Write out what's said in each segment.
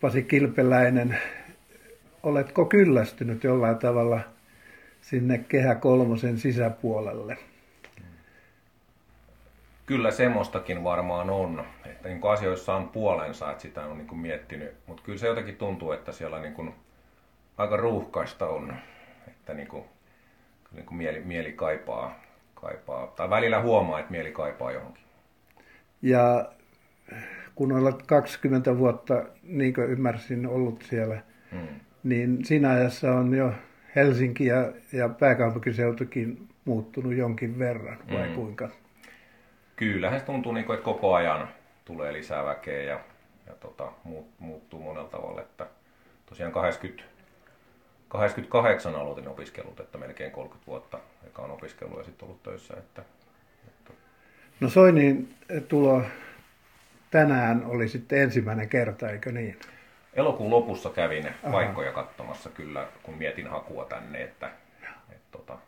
Pasi Kilpeläinen, oletko kyllästynyt jollain tavalla sinne Kehä Kolmosen sisäpuolelle? Kyllä semmoistakin varmaan on, että niin asioissa on puolensa, että sitä on niin miettinyt, mutta kyllä se jotenkin tuntuu, että siellä niin kuin aika ruuhkaista on, että niin kuin, niin kuin mieli, mieli kaipaa, kaipaa, tai välillä huomaa, että mieli kaipaa johonkin. Ja kun olet 20 vuotta, niin kuin ymmärsin, ollut siellä, hmm. niin siinä ajassa on jo Helsinki ja, ja pääkaupunkiseutukin muuttunut jonkin verran, vai hmm. kuinka? Kyllähän se tuntuu, niin kuin, että koko ajan tulee lisää väkeä ja, ja tota, muut, muuttuu monella tavalla. Että tosiaan 80, 88 aloitin opiskelut, että melkein 30 vuotta eka on opiskellut ja sitten ollut töissä. Että, että... No Soinin tulo tänään oli sitten ensimmäinen kerta, eikö niin? Elokuun lopussa kävin Aha. paikkoja katsomassa kyllä, kun mietin hakua tänne, että, että tota,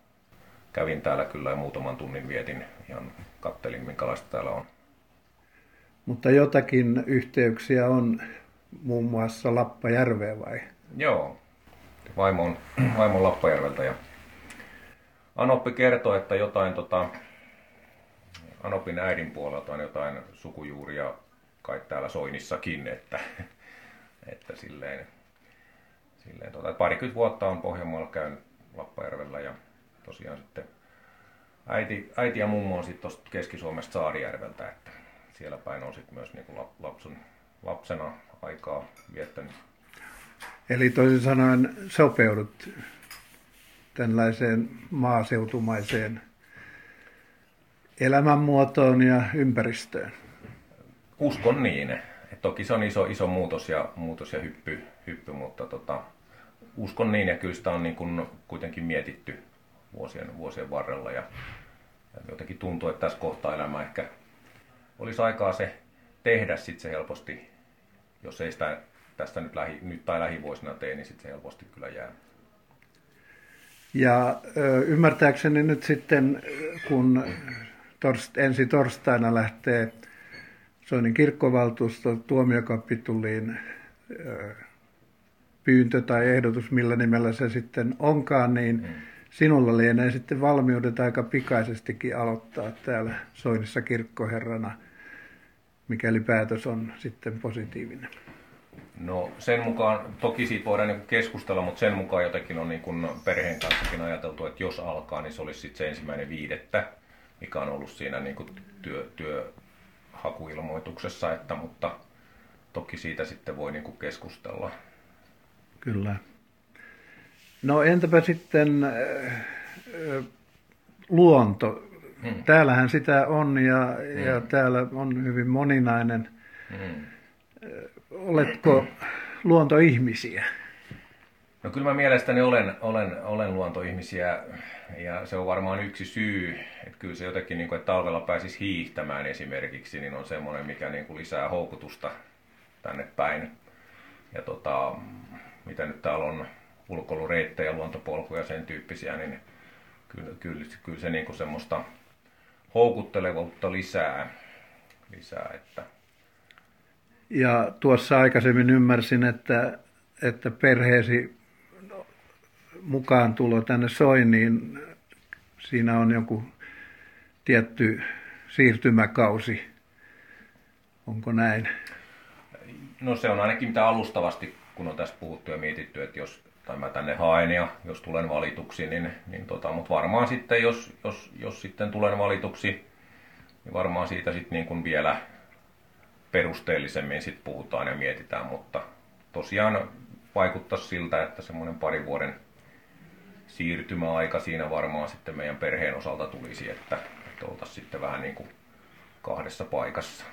kävin täällä kyllä ja muutaman tunnin vietin ihan kattelin, minkälaista täällä on. Mutta jotakin yhteyksiä on muun muassa Lappajärveen vai? Joo, vaimo on, vaimo on Lappajärveltä ja Anoppi kertoi, että jotain tota, Anopin äidin puolelta on jotain sukujuuria kai täällä Soinissakin, että, että silleen, silleen tota, parikymmentä vuotta on Pohjanmaalla käynyt Lappajärvellä ja tosiaan sitten äiti, äiti ja mummo on sitten tuosta Keski-Suomesta Saarijärveltä, että siellä päin on sitten myös niinku lapsen, lapsena aikaa viettänyt. Eli toisin sanoen sopeudut tällaiseen maaseutumaiseen elämänmuotoon ja ympäristöön. Uskon niin. Et toki se on iso, iso muutos ja, muutos ja hyppy, hyppy mutta tota, uskon niin ja kyllä sitä on niin kuin kuitenkin mietitty vuosien, vuosien varrella ja, ja jotenkin tuntuu, että tässä kohtaa elämä ehkä olisi aikaa se tehdä sitten se helposti, jos ei sitä tästä nyt, lähi, nyt tai lähivuosina tee, niin sitten se helposti kyllä jää. Ja ymmärtääkseni nyt sitten, kun torst, ensi torstaina lähtee Soinin kirkkovaltuusto tuomiokapituliin pyyntö tai ehdotus, millä nimellä se sitten onkaan, niin mm. sinulla lienee sitten valmiudet aika pikaisestikin aloittaa täällä Soinissa kirkkoherrana, mikäli päätös on sitten positiivinen. No sen mukaan, toki siitä voidaan niin keskustella, mutta sen mukaan jotenkin on niin perheen kanssakin ajateltu, että jos alkaa, niin se olisi sitten se ensimmäinen viidettä, mikä on ollut siinä niin työ, työhakuilmoituksessa, että, mutta toki siitä sitten voi niin keskustella. Kyllä. No entäpä sitten äh, luonto? Hmm. Täällähän sitä on ja, hmm. ja täällä on hyvin moninainen. Hmm oletko luontoihmisiä? No kyllä mä mielestäni olen, olen, olen luontoihmisiä ja se on varmaan yksi syy, että kyllä se jotenkin, niin kuin, että talvella pääsisi hiihtämään esimerkiksi, niin on semmoinen, mikä niin kuin lisää houkutusta tänne päin. Ja tota, mitä nyt täällä on, ulkoilureittejä, luontopolkuja ja sen tyyppisiä, niin kyllä, kyllä, kyllä se niin kuin semmoista houkuttelevuutta lisää, lisää että ja tuossa aikaisemmin ymmärsin, että, että perheesi mukaan tulo tänne Soiniin, siinä on joku tietty siirtymäkausi. Onko näin? No se on ainakin mitä alustavasti, kun on tässä puhuttu ja mietitty, että jos tai mä tänne haen ja jos tulen valituksi, niin, niin tota, mutta varmaan sitten, jos, jos, jos sitten tulen valituksi, niin varmaan siitä sitten niin kuin vielä perusteellisemmin sit puhutaan ja mietitään, mutta tosiaan vaikuttaa siltä, että semmoinen pari vuoden siirtymäaika siinä varmaan sitten meidän perheen osalta tulisi, että, että oltaisiin sitten vähän niin kuin kahdessa paikassa.